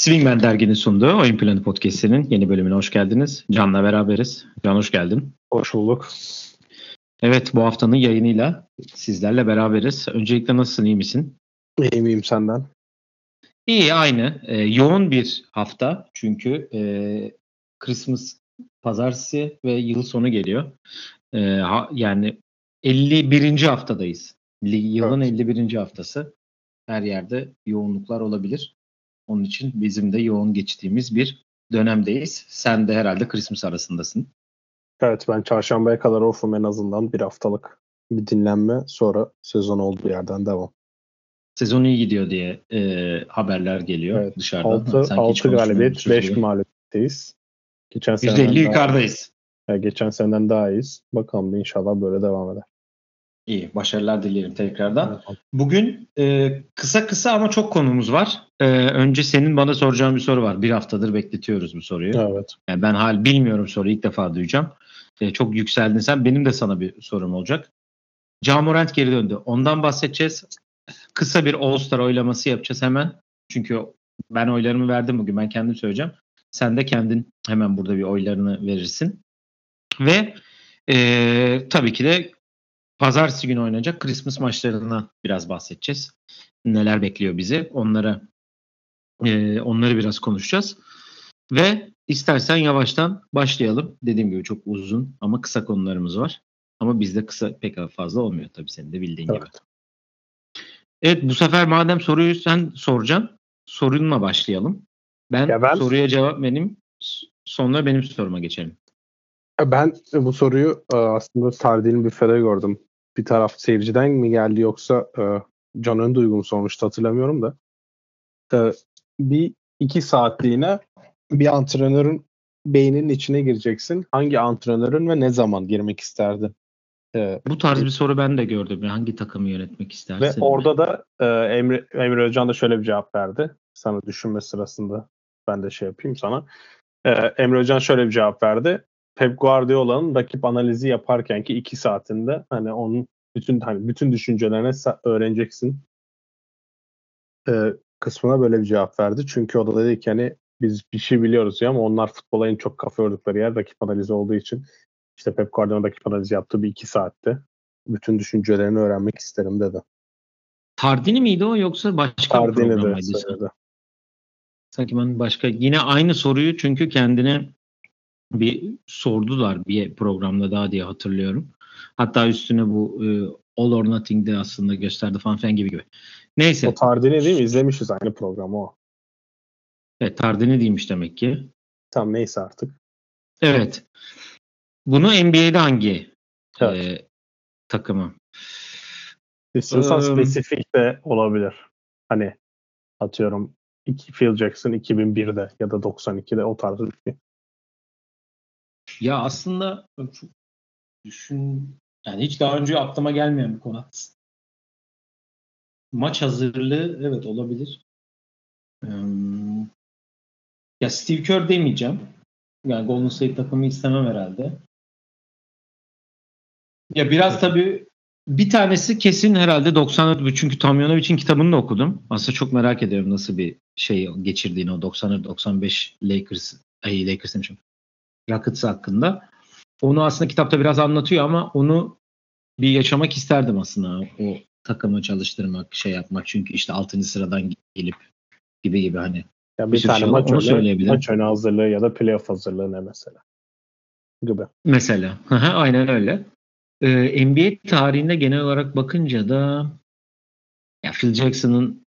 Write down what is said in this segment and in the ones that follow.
Swingman derginin sunduğu Oyun Planı Podcast'inin yeni bölümüne hoş geldiniz. Can'la beraberiz. Can hoş geldin. Hoş bulduk. Evet bu haftanın yayınıyla sizlerle beraberiz. Öncelikle nasılsın, iyi misin? İyiyim iyiyim senden. İyi aynı. Ee, yoğun bir hafta çünkü e, Christmas pazartesi ve yıl sonu geliyor. Ee, ha, yani 51. haftadayız. Yılın evet. 51. haftası. Her yerde yoğunluklar olabilir. Onun için bizim de yoğun geçtiğimiz bir dönemdeyiz. Sen de herhalde Christmas arasındasın. Evet ben çarşambaya kadar off'um en azından bir haftalık bir dinlenme sonra sezon olduğu yerden devam. Sezon iyi gidiyor diye e, haberler geliyor evet, dışarıdan. 6, 6 galibiyet 5 mağlubiyetteyiz. Geçen %50 yukarıdayız. Daha, geçen seneden daha iyiyiz. Bakalım inşallah böyle devam eder. İyi, başarılar dilerim tekrardan. Bugün e, kısa kısa ama çok konumuz var. E, önce senin bana soracağın bir soru var. Bir haftadır bekletiyoruz bu soruyu. Evet. Yani ben hal bilmiyorum soruyu ilk defa duyacağım. E, çok yükseldin sen. Benim de sana bir sorum olacak. Camorant geri döndü. Ondan bahsedeceğiz. Kısa bir All-Star oylaması yapacağız hemen. Çünkü ben oylarımı verdim bugün. Ben kendim söyleyeceğim. Sen de kendin hemen burada bir oylarını verirsin. Ve e, tabii ki de Pazartesi günü oynanacak Christmas maçlarından biraz bahsedeceğiz. Neler bekliyor bizi? Onlara e, onları biraz konuşacağız. Ve istersen yavaştan başlayalım. Dediğim gibi çok uzun ama kısa konularımız var. Ama bizde kısa pek fazla olmuyor tabii senin de bildiğin evet. gibi. Evet bu sefer madem soruyu sen soracaksın sorunla başlayalım. Ben, ya ben soruya cevap benim sonra benim soruma geçelim. Ben bu soruyu e, aslında Tardil'in bir fede gördüm bir taraf seyirciden mi geldi yoksa e, Can Önduygu mu sormuştu hatırlamıyorum da. E, bir iki saatliğine bir antrenörün beyninin içine gireceksin. Hangi antrenörün ve ne zaman girmek isterdin? E, Bu tarz bir soru ben de gördüm. Hangi takımı yönetmek istersin? Ve orada da e, Emre, Emre Özcan da şöyle bir cevap verdi. Sana düşünme sırasında ben de şey yapayım sana. E, Emre Özcan şöyle bir cevap verdi. Pep Guardiola'nın rakip analizi yaparken ki iki saatinde hani onun bütün hani bütün düşüncelerine öğreneceksin ee, kısmına böyle bir cevap verdi. Çünkü o da dedi ki hani biz bir şey biliyoruz ya ama onlar futbola en çok kafa yordukları yer rakip analizi olduğu için işte Pep Guardiola rakip analizi yaptığı bir iki saatte bütün düşüncelerini öğrenmek isterim dedi. Tardini miydi o yoksa başka Tardini bir program mıydı? Sanki ben başka yine aynı soruyu çünkü kendine bir sordular bir programda daha diye hatırlıyorum. Hatta üstüne bu e, All or Nothing'de aslında gösterdi falan filan gibi gibi. Neyse. O Tardini değil mi? İzlemişiz aynı programı o. Evet Tardini değilmiş demek ki. Tamam neyse artık. Evet. Bunu NBA'de hangi evet. e, takımı? İstiyorsan um, spesifik de olabilir. Hani atıyorum Phil Jackson 2001'de ya da 92'de o tarz bir şey. Ya aslında çok düşün yani hiç daha önce aklıma gelmeyen bir konu. Maç hazırlığı evet olabilir. Hmm. Ya Steve Kerr demeyeceğim. Yani Golden State takımı istemem herhalde. Ya biraz tabii bir tanesi kesin herhalde 94 çünkü Tomjanovic'in kitabını da okudum. Aslında çok merak ediyorum nasıl bir şey geçirdiğini o 94-95 Lakers ay Lakers demişim. Rockets hakkında. Onu aslında kitapta biraz anlatıyor ama onu bir yaşamak isterdim aslında. O takımı çalıştırmak, şey yapmak. Çünkü işte 6. sıradan gelip gibi gibi hani. Ya bir, bir tane şey maç, öne, maç öne hazırlığı ya da playoff hazırlığı ne mesela? Gibi. Mesela. Aynen öyle. Ee, NBA tarihinde genel olarak bakınca da ya Phil Jackson'ın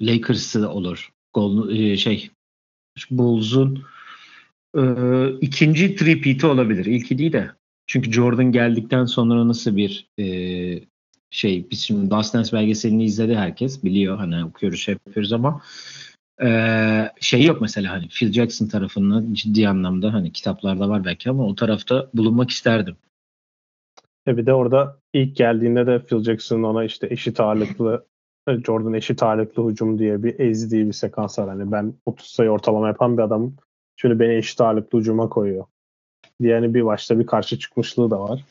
Lakers'ı olur. Golden, e, şey Bulls'un e, ikinci tripiti olabilir. İlki değil de. Çünkü Jordan geldikten sonra nasıl bir e, şey biz şimdi Last Dance belgeselini izledi herkes biliyor hani okuyoruz şey yapıyoruz ama e, şey yok mesela hani Phil Jackson tarafından ciddi anlamda hani kitaplarda var belki ama o tarafta bulunmak isterdim. E bir de orada ilk geldiğinde de Phil Jackson ona işte eşit ağırlıklı Jordan eşit ağırlıklı hücum diye bir ezdiği bir sekans var. Hani ben 30 sayı ortalama yapan bir adamım. Şöyle beni eşit ağırlıklı ucuma koyuyor. Yani bir başta bir karşı çıkmışlığı da var.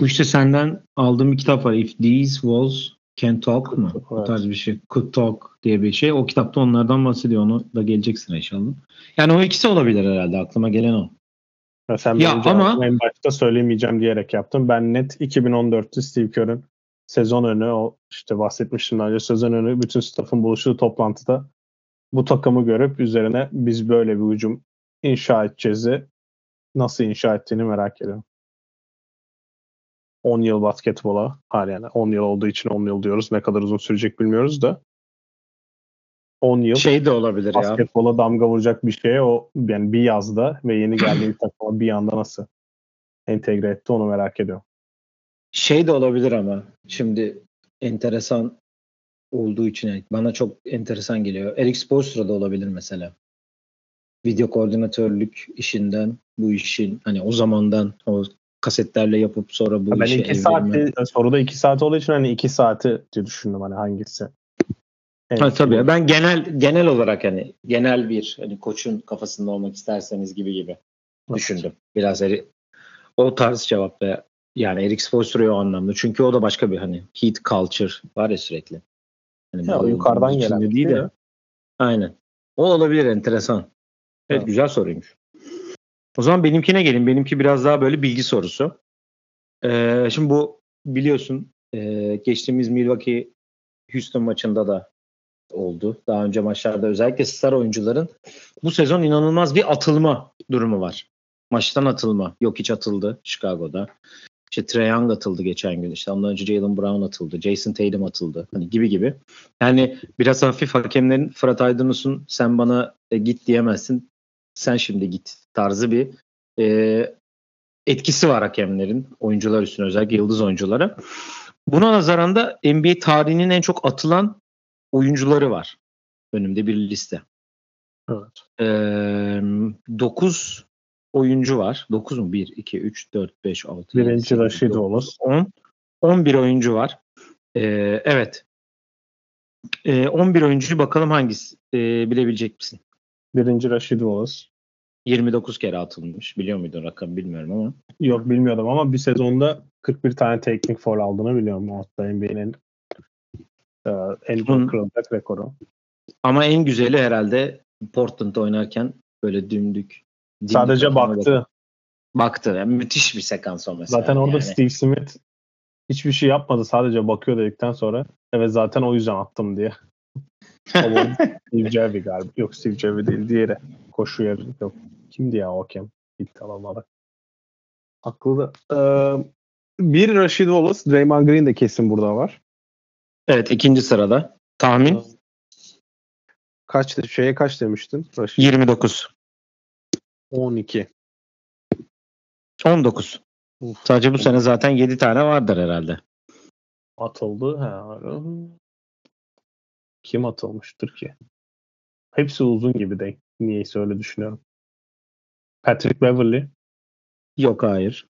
Bu işte senden aldığım bir kitap var. If These Walls Can Talk? O Evet. tarz bir şey. Could Talk diye bir şey. O kitapta onlardan bahsediyor. Onu da geleceksin inşallah. Yani o ikisi olabilir herhalde. Aklıma gelen o. Ya sen Ya ama- en başta söylemeyeceğim diyerek yaptım. Ben net 2014'te Steve Kerr'ün sezon önü o işte bahsetmiştim daha önce sezon önü bütün staffın buluştuğu toplantıda bu takımı görüp üzerine biz böyle bir hücum inşa edeceğiz'i nasıl inşa ettiğini merak ediyorum. 10 yıl basketbola hali yani 10 yıl olduğu için 10 yıl diyoruz. Ne kadar uzun sürecek bilmiyoruz da 10 yıl Şey de olabilir ya. basketbola damga vuracak bir şeye o yani bir yazda ve yeni geldiği takıma bir anda nasıl entegre etti onu merak ediyorum. Şey de olabilir ama şimdi enteresan olduğu için yani bana çok enteresan geliyor. Eric Spoelstra da olabilir mesela. Video koordinatörlük işinden bu işin hani o zamandan o kasetlerle yapıp sonra bu ben işe iki saati soruda iki saat olduğu için hani iki saati diye düşündüm hani hangisi. En Ha, tabii. Ben genel genel olarak hani genel bir hani koçun kafasında olmak isterseniz gibi gibi düşündüm. Biraz eri, o tarz cevap ve yani Eric Spoelstra'yı o anlamda. Çünkü o da başka bir hani heat culture var ya sürekli. Hani Ya, yukarıdan gelen değil şey de. ya. Aynen. O olabilir enteresan. Evet, Evet. güzel soruymuş. O zaman benimkine gelin. Benimki biraz daha böyle bilgi sorusu. Ee, şimdi bu biliyorsun e, geçtiğimiz Milwaukee Houston maçında da oldu. Daha önce maçlarda özellikle star oyuncuların bu sezon inanılmaz bir atılma durumu var. Maçtan atılma. Yok hiç atıldı Chicago'da. İşte Trae Young atıldı geçen gün. İşte ondan önce Jalen Brown atıldı. Jason Tatum atıldı. Hani gibi gibi. Yani biraz hafif hakemlerin Fırat Aydınus'un sen bana e, git diyemezsin. Sen şimdi git tarzı bir e, etkisi var hakemlerin oyuncular üstüne özellikle yıldız oyunculara. Buna nazaran da NBA tarihinin en çok atılan oyuncuları var. Önümde bir liste. Evet. 9 oyuncu var. 9 mu? 1, 2, 3, 4, 5, 6, Birinci Rashid Wallace. 10. 11 oyuncu var. Ee, evet. Ee, 11 oyuncuyu bakalım hangisi ee, bilebilecek misin? Birinci Rashid Wallace. 29 kere atılmış. Biliyor muydun rakam bilmiyorum ama. Yok bilmiyordum ama bir sezonda 41 tane taking foul aldığını biliyorum. Hatta NBA'nin e, en Hı. kırılacak rekoru. Ama en güzeli herhalde Portland'da oynarken böyle dümdük. Dimdik Sadece baktı. Baktı. Yani müthiş bir sekans o mesela. Zaten orada yani. Steve Smith hiçbir şey yapmadı. Sadece bakıyor dedikten sonra evet zaten o yüzden attım diye. Steve Jervy galiba. Yok Steve Jervy değil. Diğeri. Koşu yer. Yok. Kimdi ya o hakem? İlk alamadı. Aklı da. Ee, bir Rashid Wallace. Draymond Green de kesin burada var. Evet ikinci sırada. Tahmin Kaç şeye kaç demiştin? Rashid 29. 12. 19. Uf. Sadece bu sene zaten 7 tane vardır herhalde. Atıldı. Ha. Kim atılmıştır ki? Hepsi uzun gibi de. Niyeyse öyle düşünüyorum. Patrick Beverly. Yok hayır.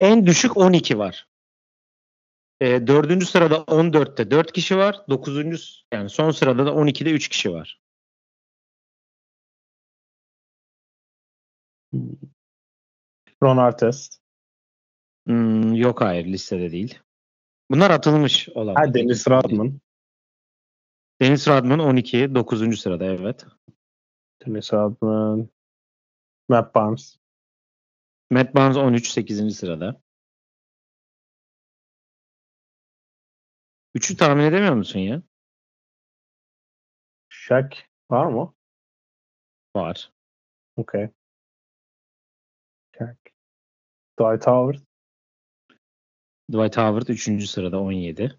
En düşük 12 var. E, dördüncü sırada 14'te 4 kişi var. Dokuzuncu yani son sırada da 12'de 3 kişi var. Ron Artest. Hmm, yok hayır listede değil. Bunlar atılmış olan. Ha Dennis Rodman. Dennis Rodman 12, 9. sırada evet. Dennis Rodman. Matt Barnes. Matt Barnes 13, 8. sırada. Üçü tahmin edemiyor musun ya? Shaq var mı? Var. Okay. Dwight Howard. Dwight Howard 3. sırada 17.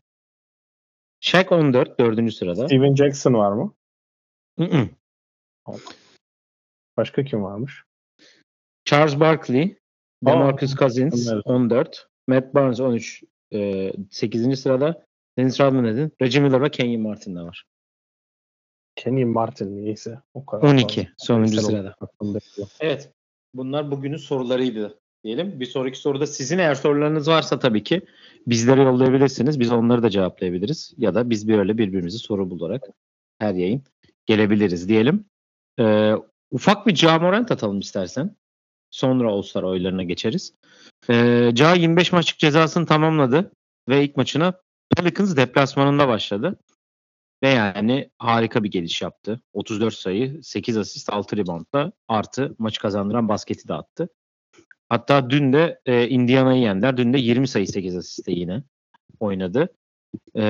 Shaq 14, 4. sırada. Steven Jackson var mı? Hı hı. Başka kim varmış? Charles Barkley, DeMarcus Cousins evet. 14, Matt Barnes 13, e, 8. sırada. Dennis Rodman dedin. Reggie Miller ve Kenyon Martin de var. Kenny Martin niyeyse. O kadar 12 fazla. sonuncu sırada. Evet. Bunlar bugünün sorularıydı diyelim. Bir sonraki soruda sizin eğer sorularınız varsa tabii ki bizlere yollayabilirsiniz. Biz onları da cevaplayabiliriz. Ya da biz böyle birbirimizi soru bularak her yayın gelebiliriz diyelim. Ee, ufak bir Camorant atalım istersen. Sonra All-Star oylarına geçeriz. Ee, Ca 25 maçlık cezasını tamamladı ve ilk maçına Pelicans deplasmanında başladı. Ve yani harika bir geliş yaptı. 34 sayı, 8 asist, 6 reboundla artı maçı kazandıran basketi de attı. Hatta dün de e, Indiana'yı yendiler. Dün de 20 sayı 8 asiste yine oynadı. E,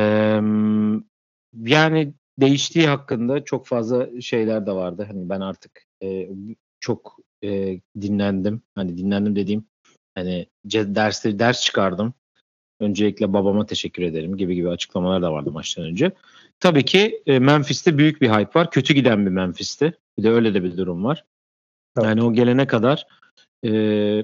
yani değiştiği hakkında çok fazla şeyler de vardı. Hani ben artık e, çok e, dinlendim. Hani dinlendim dediğim hani dersleri ders çıkardım. Öncelikle babama teşekkür ederim gibi gibi açıklamalar da vardı maçtan önce. Tabii ki e, Memphis'te büyük bir hype var. Kötü giden bir Memphis'te. Bir de öyle de bir durum var. Evet. Yani o gelene kadar e,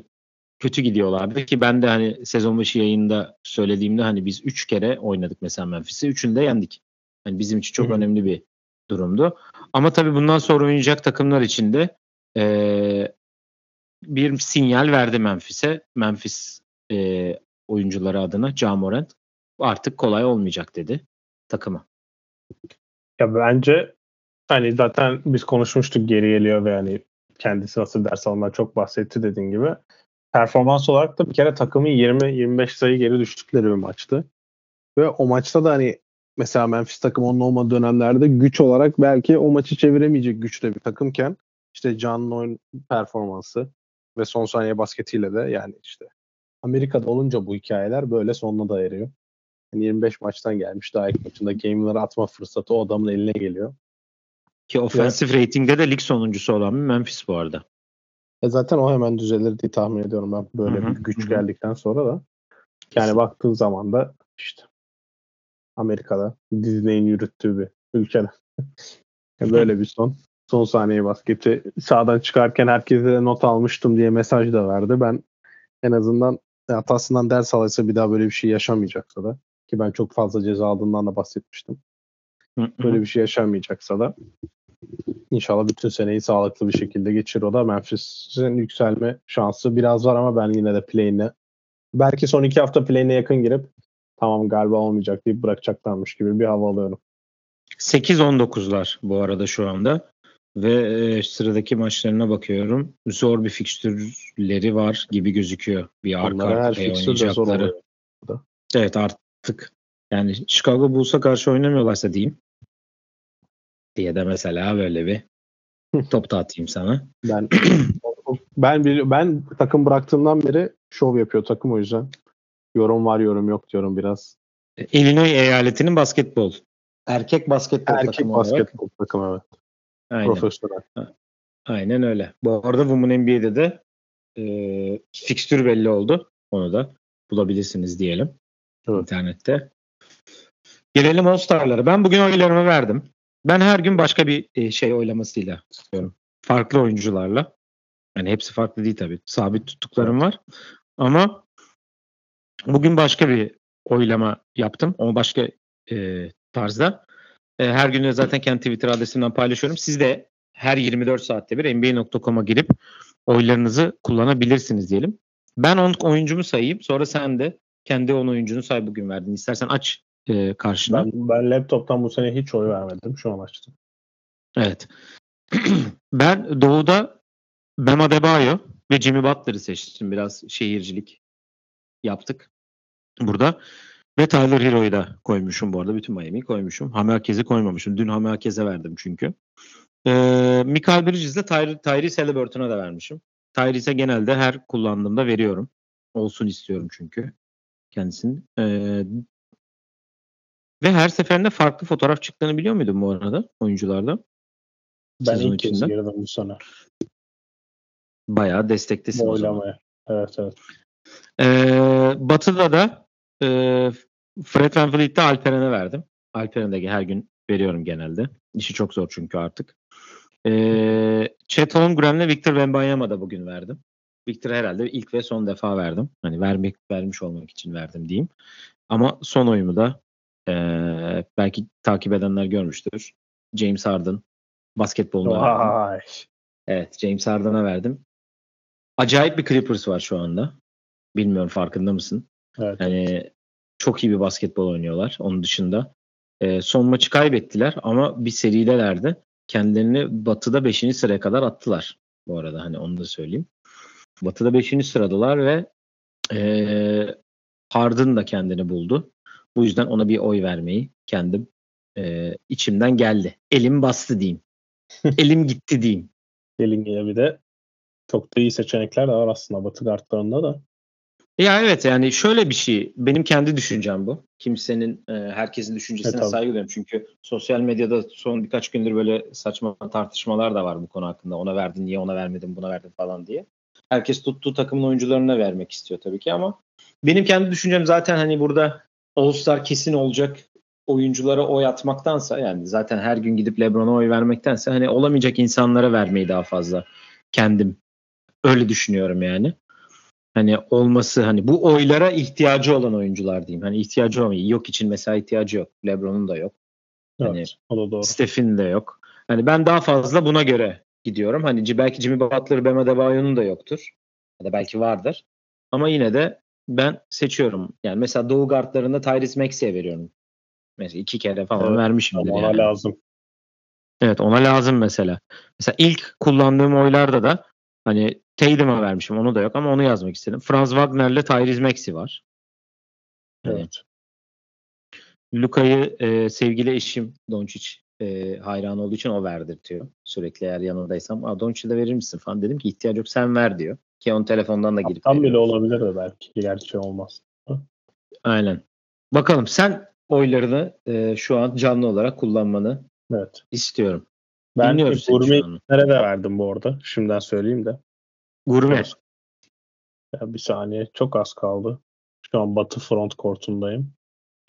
kötü gidiyorlardı ki ben de hani sezon başı yayında söylediğimde hani biz 3 kere oynadık mesela Memphis'i. Üçünü de yendik. Yani bizim için çok Hı hı. önemli bir durumdu. Ama tabii bundan sonra oynayacak takımlar için de e, bir sinyal verdi Memphis'e. Memphis e, oyuncuları adına Jamorant artık kolay olmayacak dedi takıma. Ya bence hani zaten biz konuşmuştuk geri geliyor ve hani kendisi nasıl ders almak çok bahsetti dediğin gibi. Performans olarak da bir kere takımın 20-25 sayı geri düştükleri bir maçtı. Ve o maçta da hani mesela Memphis takım onun olmadığı dönemlerde güç olarak belki o maçı çeviremeyecek güçte bir takımken işte Can'ın oyun performansı ve son saniye basketiyle de yani işte Amerika'da olunca bu hikayeler böyle sonuna da eriyor. Yani 25 maçtan gelmiş daha ilk maçında game'ları atma fırsatı o adamın eline geliyor. Ki offensive rating'de de lig sonuncusu olan bir Memphis bu arada. E zaten o hemen düzelir diye tahmin ediyorum ben böyle Hı hı, bir güç hı hı. geldikten sonra da. Yani baktığın zaman da işte Amerika'da Disney'in yürüttüğü bir ülkede. Yani böyle bir son. Son saniye basketi sağdan çıkarken herkese not almıştım diye mesaj da verdi. Ben en azından hatasından ders alırsa bir daha böyle bir şey yaşamayacaksa da ki ben çok fazla ceza aldığından da bahsetmiştim. Böyle bir şey yaşanmayacaksa da inşallah bütün seneyi sağlıklı bir şekilde geçirir o da. Memphis'in yükselme şansı biraz var ama ben yine de play'ine belki son iki hafta play'ine yakın girip tamam galiba olmayacak deyip bırakacaklarmış gibi bir hava alıyorum. 8-19'lar bu arada şu anda. Ve e, sıradaki maçlarına bakıyorum. Zor bir fikstürleri var gibi gözüküyor. Bir arka Onlara her oynayacakları. Evet artık. Yani Chicago Bulls'a karşı oynamıyorlarsa diyeyim. Diye de mesela böyle bir top da atayım sana. Ben ben bir, ben takım bıraktığımdan beri şov yapıyor takım o yüzden. Yorum var yorum yok diyorum biraz. Illinois eyaletinin basketbol. Erkek basketbol Erkek takımı olarak. basketbol takımı evet. Aynen. Profesyonel. Aynen öyle. Bu arada Women NBA'de de e, fikstür belli oldu. Onu da bulabilirsiniz diyelim. Evet. internette. Gelelim All-Star'lara. Ben bugün oylarımı verdim. Ben her gün başka bir e, şey oylamasıyla istiyorum. Farklı oyuncularla. Yani hepsi farklı değil tabii. Sabit tuttuklarım var. Ama bugün başka bir oylama yaptım. O başka e, tarzda. E, her gün zaten kendi Twitter adresimden paylaşıyorum. Siz de her 24 saatte bir NBA.com'a girip oylarınızı kullanabilirsiniz diyelim. Ben 10 oyuncumu sayayım. Sonra sen de kendi 10 oyuncunu say bugün verdin. İstersen aç e, karşına. Ben, ben laptoptan bu sene hiç oy vermedim. Şu an açtım. Evet. ben Doğu'da Bam Adebayo ve Jimmy Butler'ı seçtim. Biraz şehircilik yaptık burada. Ve Tyler Hero'yu da koymuşum bu arada. Bütün Miami'yi koymuşum. Hami Akkez'i koymamışım. Dün Hami Akkez'e verdim çünkü. Ee, Michael Bridges'le Tyre, Tyrese Halliburton'a da vermişim. Tyrese'e genelde her kullandığımda veriyorum. Olsun istiyorum çünkü kendisinin. Ee, ve her seferinde farklı fotoğraf çıktığını biliyor muydun bu arada oyuncularda? Ben Sezon ilk kez içinde. girdim bu sene. Bayağı destektesin Bu o zaman. oylamaya. Evet evet. Ee, Batı'da da e, Fred VanVleet'te Alperen'e verdim. Alperen'e de her gün veriyorum genelde. İşi çok zor çünkü artık. Ee, Chet Holmgren'le Victor Wembanyama da bugün verdim. Victor herhalde ilk ve son defa verdim. Hani vermek vermiş olmak için verdim diyeyim. Ama son oyumu da e, belki takip edenler görmüştür. James Harden basketboluna verdim. Evet James Harden'a verdim. Acayip bir Clippers var şu anda. Bilmiyorum farkında mısın? Evet. Yani çok iyi bir basketbol oynuyorlar onun dışında. Ee, son maçı kaybettiler ama bir seridelerdi. Kendilerini Batı'da 5. sıraya kadar attılar. Bu arada hani onu da söyleyeyim. Batı'da 5. sıradalar ve ee, Harden da kendini buldu. Bu yüzden ona bir oy vermeyi kendim e, içimden geldi. Elim bastı diyeyim. Elim gitti diyeyim. Gelin gele bir de çok da iyi seçenekler de var aslında Batı kartlarında da. Ya evet yani şöyle bir şey. Benim kendi düşüncem bu. Kimsenin, e, herkesin düşüncesine E, tabii. saygı duyuyorum. Çünkü sosyal medyada son birkaç gündür böyle saçma tartışmalar da var bu konu hakkında. Ona verdin, niye ona vermedin, buna verdin falan diye. Herkes tuttuğu takımın oyuncularına vermek istiyor tabii ki ama benim kendi düşüncem zaten hani burada All-Star kesin olacak oyunculara oy atmaktansa yani zaten her gün gidip LeBron'a oy vermektense hani olamayacak insanlara vermeyi daha fazla kendim öyle düşünüyorum yani hani olması hani bu oylara ihtiyacı olan oyuncular diyeyim. Hani ihtiyacı olmuyor. Yok için mesela ihtiyacı yok. LeBron'un da yok. Evet, Hani o doğru. Steph'in de yok. Hani ben daha fazla buna göre gidiyorum. Hani belki Jimmy Butler, Bam Adebayo'nun da yoktur. Ya da belki vardır. Ama yine de ben seçiyorum. Yani mesela Doğu guardlarında Tyrese Maxey'e veriyorum. Mesela iki kere falan Evet, vermişimdir ona yani. lazım. Evet ona lazım mesela. Mesela ilk kullandığım oylarda da hani Tatum'a vermişim onu da yok ama onu yazmak istedim. Franz Wagner'le Tyrese Maxey var. Evet. Luka'yı e, sevgili eşim Doncic e, hayran olduğu için o verdirtiyor. Sürekli eğer yanındaysam Doncic'e de verir misin falan dedim ki ihtiyaç yok sen ver diyor. Ki onun telefondan da girip Tam bile olabilir de belki. Gerçi olmaz. Aynen. Bakalım sen oylarını e, şu an canlı olarak kullanmanı Evet. istiyorum. Ben Dinliyoruz gurme nerede verdim bu arada? Şimdiden söyleyeyim de. Gurme. Ya bir saniye. Çok az kaldı. Şu an Batı front kortundayım.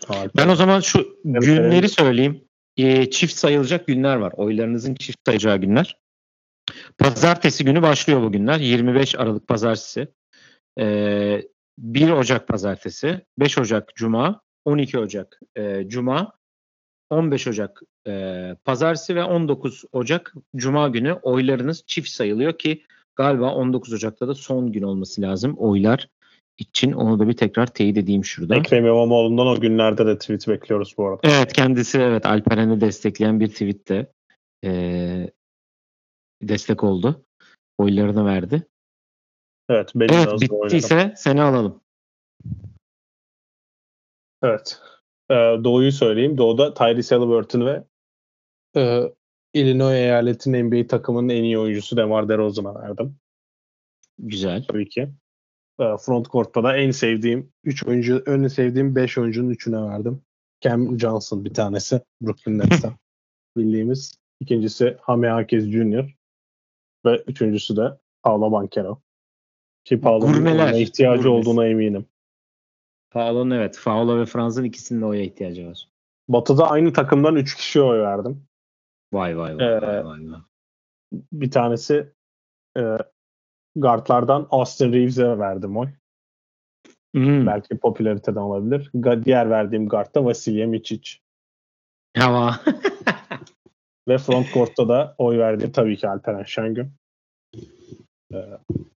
Harika. Ben o zaman şu günleri söyleyeyim. Ee, çift sayılacak günler var. Oylarınızın çift sayacağı günler. Pazartesi günü başlıyor bu günler. 25 Aralık Pazartesi. Ee, 1 Ocak Pazartesi. 5 Ocak Cuma. 12 Ocak e, Cuma. 15 Ocak e, Pazartesi ve 19 Ocak Cuma günü oylarınız çift sayılıyor ki galiba 19 Ocak'ta da son gün olması lazım oylar için. Onu da bir tekrar teyit edeyim şurada. Ekrem İmamoğlu'ndan o günlerde de tweet bekliyoruz bu arada. Evet kendisi evet Alperen'i destekleyen bir tweette eee, destek oldu. Oylarını verdi. Evet. Evet hızlı oynarım. bittiyse seni alalım. Evet. Ee, Doğu'yu söyleyeyim. Doğu'da Tyrese Halliburton ve e, Illinois eyaletinin NBA takımının en iyi oyuncusu DeMar DeRozan'a verdim. Güzel. Tabii ki. Ee, front court'ta da en sevdiğim 3 oyuncu, en sevdiğim 5 oyuncunun 3'üne verdim. Cam Johnson bir tanesi. Brooklyn Nets'ten bildiğimiz. İkincisi Hame Hakez Jr. Ve üçüncüsü de Paolo Banchero. Ki Paolo'nun ihtiyacı gurmesi. olduğuna eminim. Paolo'nun evet. Paolo ve Franz'ın ikisinin de oya ihtiyacı var. Batı'da aynı takımdan 3 kişiye oy verdim. Vay vay vay. Ee, vay, vay, vay. Bir tanesi e, guardlardan Austin Reeves'e verdim oy. Hmm. Belki popülariteden olabilir. Diğer verdiğim guard da Vasilya Miçic. Hava. Ve front court'ta da oy verdiğim tabii ki Alperen Şengün. Ee,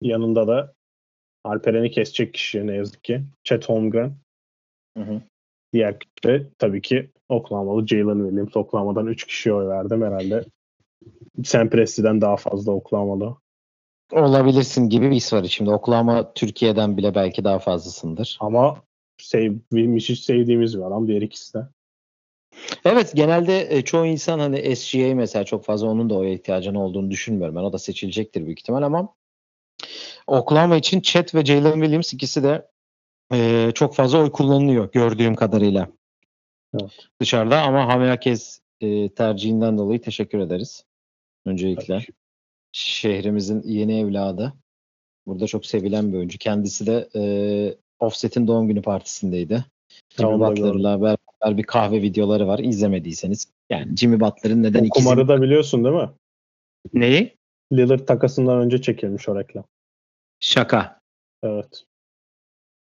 yanında da Alperen'i kesecek kişi ne yazık ki. Chet Holmgren. Hı hı. Diğer kişi de tabii ki Oklahoma'lı Jalen Williams. Oklahoma'dan 3 kişiye oy verdim herhalde. Sam Presti'den daha fazla Oklahoma'lı. Olabilirsin gibi bir his var içimde. Oklahoma Türkiye'den bile belki daha fazlasındır. Ama sev, sevdiğimiz bir adam. Diğer ikisi de. Evet genelde e, çoğu insan hani SGA mesela çok fazla onun da oya ihtiyacının olduğunu düşünmüyorum. Ben o da seçilecektir büyük ihtimal ama Oklahoma için Chet ve Jalen Williams ikisi de e, çok fazla oy kullanılıyor gördüğüm kadarıyla. Evet. Dışarıda ama Hamiyakez e, tercihinden dolayı teşekkür ederiz. Öncelikle. Ki. Şehrimizin yeni evladı. Burada çok sevilen bir oyuncu. Kendisi de e, Offset'in doğum günü partisindeydi. Jimmy Butler'la beraber bir kahve videoları var. İzlemediyseniz. Yani Jimmy Butler'ın neden O ikisi... kumarı da biliyorsun değil mi? Neyi? Lillard takasından önce çekilmiş o reklam. Şaka. Evet.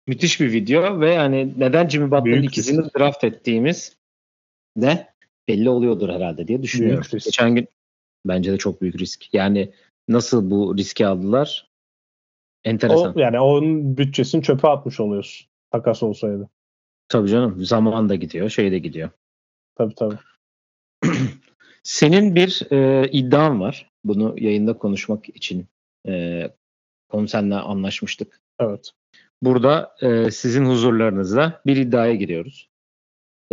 Müthiş bir video ve yani neden Jimmy Butler'ın ikisini risk. draft ettiğimiz de belli oluyordur herhalde diye düşünüyorum. Büyük risk. Geçen gün bence de çok büyük risk. Yani nasıl bu riski aldılar? Enteresan. O, yani onun bütçesini çöpe atmış oluyorsun. Takas olsaydı. Tabii canım. Zaman da gidiyor. Şey de gidiyor. Tabii tabii. Senin bir e, iddian var. Bunu yayında konuşmak için e, konu seninle anlaşmıştık. Evet. Burada e, sizin huzurlarınızda bir iddiaya giriyoruz.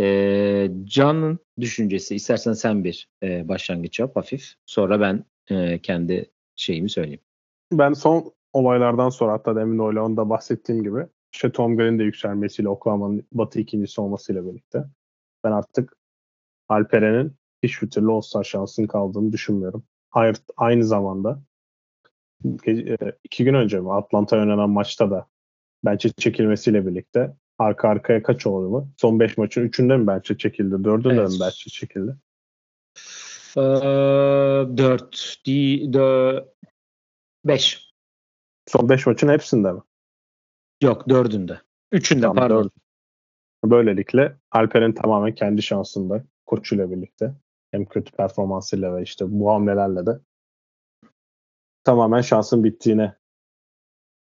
E, Can'ın düşüncesi istersen sen bir e, başlangıç yap hafif. Sonra ben e, kendi şeyimi söyleyeyim. Ben son olaylardan sonra hatta demin öyle onda bahsettiğim gibi işte Tom Green'in de yükselmesiyle Oklahoma'nın batı ikincisi olmasıyla birlikte ben artık Alperen'in hiçbir türlü All-Star şansının kaldığını düşünmüyorum. Hayır, aynı zamanda e, iki gün önce mi Atlanta oynanan maçta da bence çekilmesiyle birlikte arka arkaya kaç oldu mu? Son 5 maçın 3'ünde mi bence çekildi? 4'ünde Evet. mi bence çekildi? Ee, 4, 5. Son 5 maçın hepsinde mi? Yok dördünde. Üçünde Tamam, pardon. dördü. Böylelikle Alper'in tamamen kendi şansında koçuyla birlikte hem kötü performansıyla ve işte bu hamlelerle de tamamen şansın bittiğine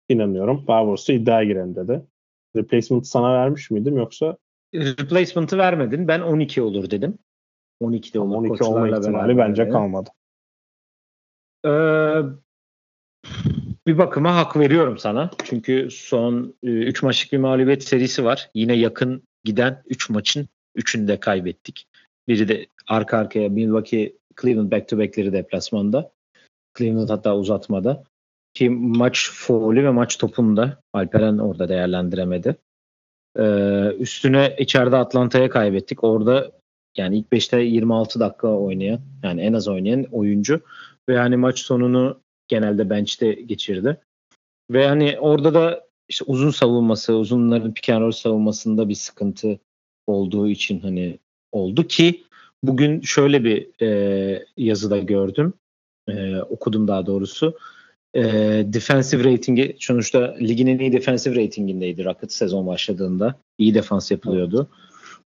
inanıyorum. Daha doğrusu iddiaya girelim dedi. Replacement sana vermiş miydim yoksa Replacement'ı vermedin. Ben 12 olur dedim. 12'de olur. 12 olma ihtimali bence kalmadı. Ee, bir bakıma hak veriyorum sana. Çünkü son 3 maçlık bir mağlubiyet serisi var. Yine yakın giden 3 maçın 3'ünü de kaybettik. Biri de arka arkaya Milwaukee Cleveland back to back'leri deplasmanda. Cleveland hatta uzatmada. Ki maç faulü ve maç topunu da Alperen orada değerlendiremedi. Ee, üstüne içeride Atlanta'ya kaybettik. Orada yani ilk 5'te 26 dakika oynayan yani en az oynayan oyuncu ve yani maç sonunu genelde bench'te geçirdi. Ve hani orada da işte uzun savunması, uzunların pick and roll savunmasında bir sıkıntı olduğu için hani oldu ki bugün şöyle bir e, yazıda gördüm. E, okudum daha doğrusu. E, defensive ratingi sonuçta ligin en iyi defensive ratingindeydi Rockets sezon başladığında. İyi defans yapılıyordu.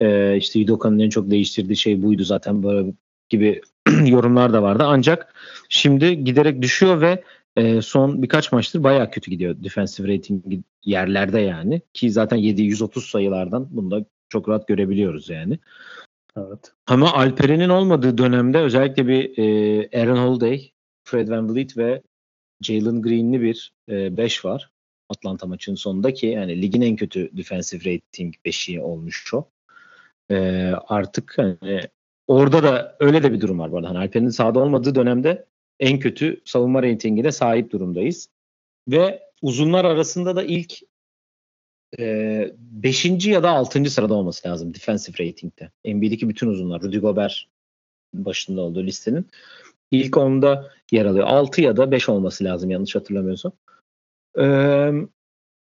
E, işte Udoka'nın en çok değiştirdiği şey buydu zaten böyle gibi yorumlar da vardı. Ancak şimdi giderek düşüyor ve e, son birkaç maçtır bayağı kötü gidiyor defensive rating yerlerde yani. Ki zaten 730 sayılardan bunu da çok rahat görebiliyoruz yani. Evet. Ama Alperen'in olmadığı dönemde özellikle bir e, Aaron Holiday, Fred VanVleet ve Jalen Green'li bir 5 var. Atlanta maçının sonunda ki yani ligin en kötü defensive rating 5'i olmuş o. E, artık hani orada da öyle de bir durum var bu arada. Hani Alperen'in sahada olmadığı dönemde en kötü savunma reytingine sahip durumdayız. Ve uzunlar arasında da ilk 5. ya da 6. sırada olması lazım defensive rating'de. NBA'deki bütün uzunlar. Rudy Gobert başında olduğu listenin. ilk 10'da yer alıyor. 6 ya da 5 olması lazım yanlış hatırlamıyorsam. Ee,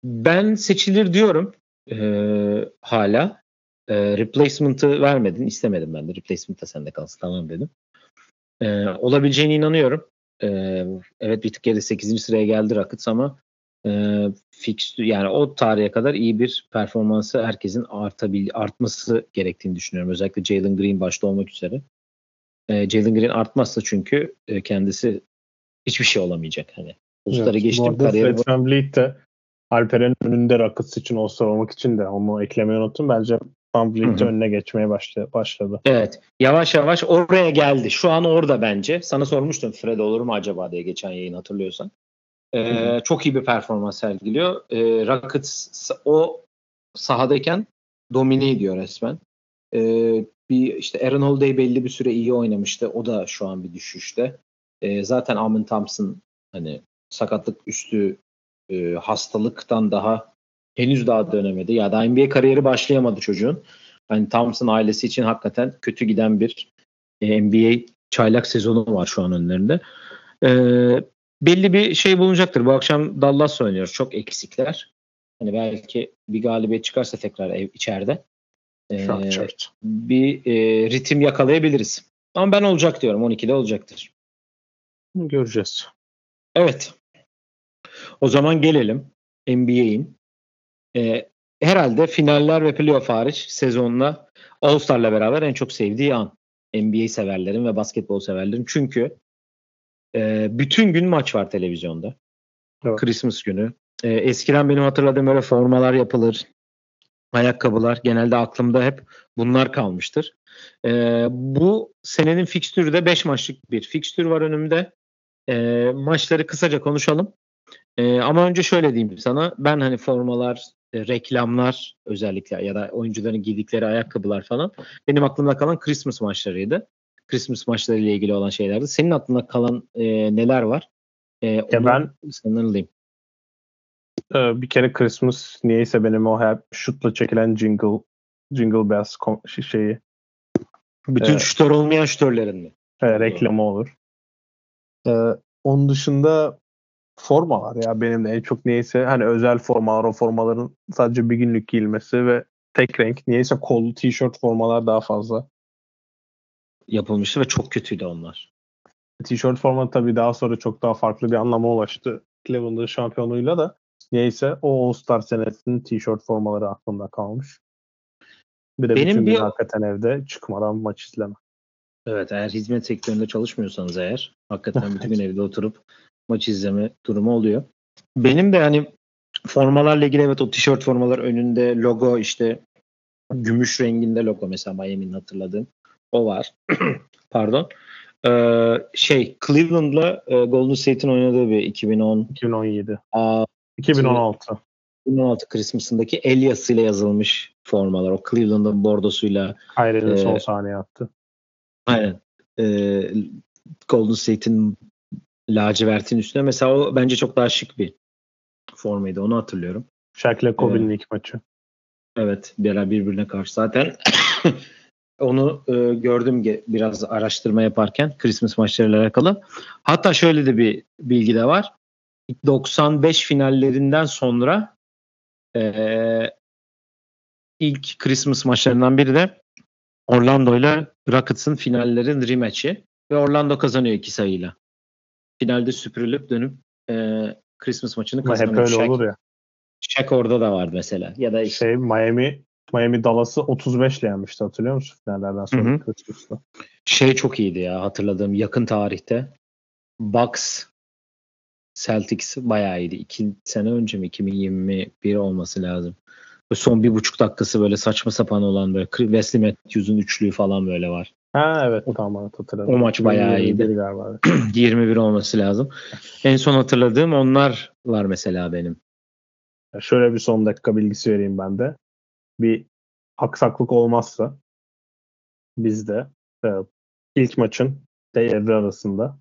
ben seçilir diyorum ee, hala. Ee, replacement'ı vermedin. istemedim ben de. Replacement da sende kalsın. Tamam dedim. Ee, olabileceğine inanıyorum. Ee, evet bir tık geri 8. sıraya geldi Rockets ama e, fix yani o tarihe kadar iyi bir performansı herkesin artabil artması gerektiğini düşünüyorum. Özellikle Jalen Green başta olmak üzere. E, Jalen Green artmazsa çünkü e, kendisi hiçbir şey olamayacak hani. Ulusları Evet, geçtim kariyeri Fred VanVleet de Alperen'in önünde Rockets için All-Star olmak için de onu eklemeyi unuttum. Bence VanVleet önüne geçmeye başladı. başladı. Evet. Yavaş yavaş oraya geldi. Şu an orada bence. Sana sormuştum Fred olur mu acaba diye geçen yayın hatırlıyorsan. Ee, çok iyi bir performans sergiliyor. Ee, Rockets o sahadayken domine ediyor resmen. Ee, bir işte Aaron Holiday belli bir süre iyi oynamıştı. O da şu an bir düşüşte. Ee, zaten Amin Thompson hani sakatlık üstü e, hastalıktan daha henüz daha dönemedi. Ya da NBA kariyeri başlayamadı çocuğun. Hani Thompson ailesi için hakikaten kötü giden bir e, NBA çaylak sezonu var şu an önlerinde. Ee, belli bir şey bulunacaktır. Bu akşam Dallas oynuyor. Çok eksikler. Hani belki bir galibiyet çıkarsa tekrar ev içeride. şart. bir e, ritim yakalayabiliriz. Ama ben olacak diyorum. 12'de olacaktır. Göreceğiz. Evet. O zaman gelelim NBA'in. Ee, herhalde finaller ve playoff hariç sezonla All-Star'la beraber en çok sevdiği an. NBA severlerin ve basketbol severlerin. Çünkü e, bütün gün maç var televizyonda. Evet. Christmas günü. E, eskiden benim hatırladığım öyle formalar yapılır. Ayakkabılar. Genelde aklımda hep bunlar kalmıştır. E, bu senenin fikstürü de 5 maçlık bir fikstür var önümde. E, maçları kısaca konuşalım. E, ama önce şöyle diyeyim sana. Ben hani formalar, e, reklamlar özellikle ya da oyuncuların giydikleri ayakkabılar falan benim aklımda kalan Christmas maçlarıydı. Christmas maçları ile ilgili olan şeylerdi. Senin aklında kalan e, neler var? E, Ya ben alayım. Ee, bir kere Christmas niyeyse benim o hep şutla çekilen jingle jingle bells şey- şeyi Bütün Evet. şutör olmayan şutörlerin mi? e, reklamı olur. Ee, onun dışında formalar ya benim de en çok niyeyse hani özel formalar o formaların sadece bir günlük giyilmesi ve tek renk niyeyse kollu tişört formalar daha fazla. Yapılmıştı ve çok kötüydü onlar. Tişört forma tabii daha sonra çok daha farklı bir anlama ulaştı. Cleveland'ın şampiyonluğuyla da niyeyse o All-Star senesinin tişört formaları aklımda kalmış. Bir de Benim bütün bir- gün hakikaten evde çıkmadan maç izleme. Evet eğer hizmet sektöründe çalışmıyorsanız eğer hakikaten bütün gün evde oturup maç izleme durumu oluyor. Benim de hani formalarla ilgili evet o tişört formalar önünde logo işte gümüş renginde logo mesela Miami'nin hatırladığım o var. Pardon. Ee, şey Cleveland'la e, Golden State'in oynadığı bir 2010 2017. Aa, 2016. 2016 Christmas'ındaki el yazısıyla yazılmış formalar. O Cleveland'ın bordosuyla Kyrie'nin Ee, son saniye attı. Aynen. Ee, Golden State'in lacivertin üstüne mesela o bence çok daha şık bir formaydı. Onu hatırlıyorum. İle Kobe'nin ilk maçı. Evet. Birer birbirine karşı zaten onu e, gördüm biraz araştırma yaparken Christmas maçlarıyla alakalı. Hatta şöyle de bir bilgi de var. 95 finallerinden sonra e, ilk Christmas maçlarından biri de Orlando ile Rockets'ın finallerin rematch'i ve Orlando kazanıyor iki sayıyla. Finalde süpürülüp dönüp e, Christmas maçını Ama hep öyle Shaq, olur ya. Shaq orada da vardı mesela. Ya da işte Şey Miami Miami Dallas'ı 35 ile yenmişti hatırlıyor musun finallerden sonra. Christmas'ta. şey çok iyiydi ya hatırladığım yakın tarihte. Bucks Celtics bayağı iyiydi. İki sene önce mi? 2021 olması lazım. Böyle son bir buçuk dakikası böyle saçma sapan olan böyle Wesley Matthews'un üçlüğü falan böyle var. Ha evet tamam hatırladım. O maç bayağı 2021 iyiydi. galiba. 21 olması lazım. En son hatırladığım onlar var mesela benim. Ya Şöyle bir son dakika bilgisi vereyim ben de. Bir aksaklık olmazsa bizde e, ilk maçın devre arasında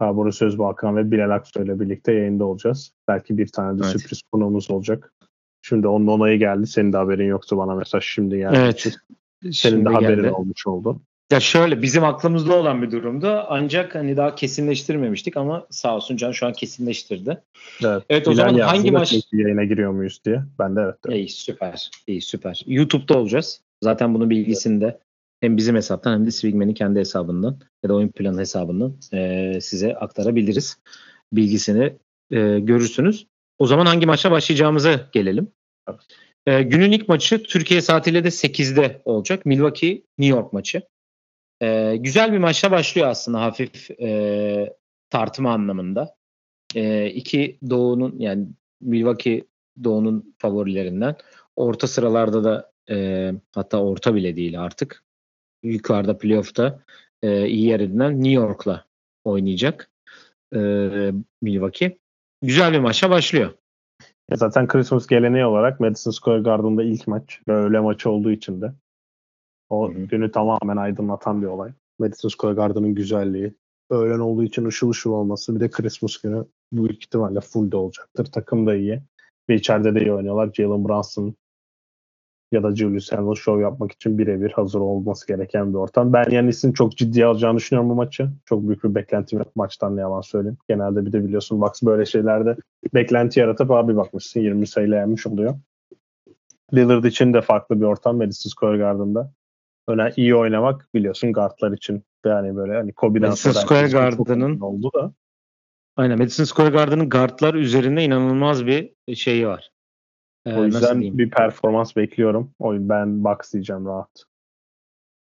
Barbara Söz Balkan ve Bilal Aksoy ile birlikte yayında olacağız. Belki bir tane de Evet. sürpriz konuğumuz olacak. Şimdi onun onayı geldi. Senin de haberin yoktu bana mesaj şimdi geldi. Evet. Senin Şimdi de haberin geldi. olmuş oldu. Ya şöyle bizim aklımızda olan bir durumdu. Ancak hani daha kesinleştirmemiştik ama sağ olsun Can şu an kesinleştirdi. Evet, Evet, o zaman hangi maç- yayına giriyor muyuz diye. Ben de evet. dedim. İyi süper. İyi süper. YouTube'da olacağız. Zaten bunun bilgisini de hem bizim hesaptan hem de Swigman'in kendi hesabından ya da oyun planı hesabından eee, size aktarabiliriz. Bilgisini eee, görürsünüz. O zaman hangi maçla başlayacağımıza gelelim. Evet. Eee, günün ilk maçı Türkiye saatiyle de 8'de olacak. Milwaukee New York maçı. Eee, güzel bir maçla başlıyor aslında hafif eee, tartma anlamında. Eee iki doğunun yani Milwaukee doğunun favorilerinden. Orta sıralarda da e, hatta orta bile değil artık. Yukarıda playoff'ta e, iyi yer edinen New York'la oynayacak e, Milwaukee. Güzel bir maça başlıyor. Zaten Christmas geleneği olarak Madison Square Garden'da ilk maç öğle maçı olduğu için de o Hı hı. günü tamamen aydınlatan bir olay. Madison Square Garden'ın güzelliği, öğlen olduğu için ışıl ışıl olması bir de Christmas günü büyük ihtimalle full de olacaktır. Takım da iyi ve içeride de iyi oynuyorlar. Jalen Brunson ya da Julius Randle show yapmak için birebir hazır olması gereken bir ortam. Ben Yanis'in çok ciddiye alacağını düşünüyorum bu maçı. Çok büyük bir beklentim yok maçtan ne yalan söyleyeyim. Genelde bir de biliyorsun Bucks böyle şeylerde beklenti yaratıp abi bakmışsın 20 sayıyla yenmiş oluyor. Lillard için de farklı bir ortam Madison Square Garden'da. Öyle iyi oynamak biliyorsun guardlar için yani böyle hani Kobe'den Madison Square Garden'ın- oldu da Aynen Madison Square Garden'ın guardlar üzerinde inanılmaz bir şeyi var. E, o yüzden bir performans bekliyorum. O yüzden ben Bucks diyeceğim rahat.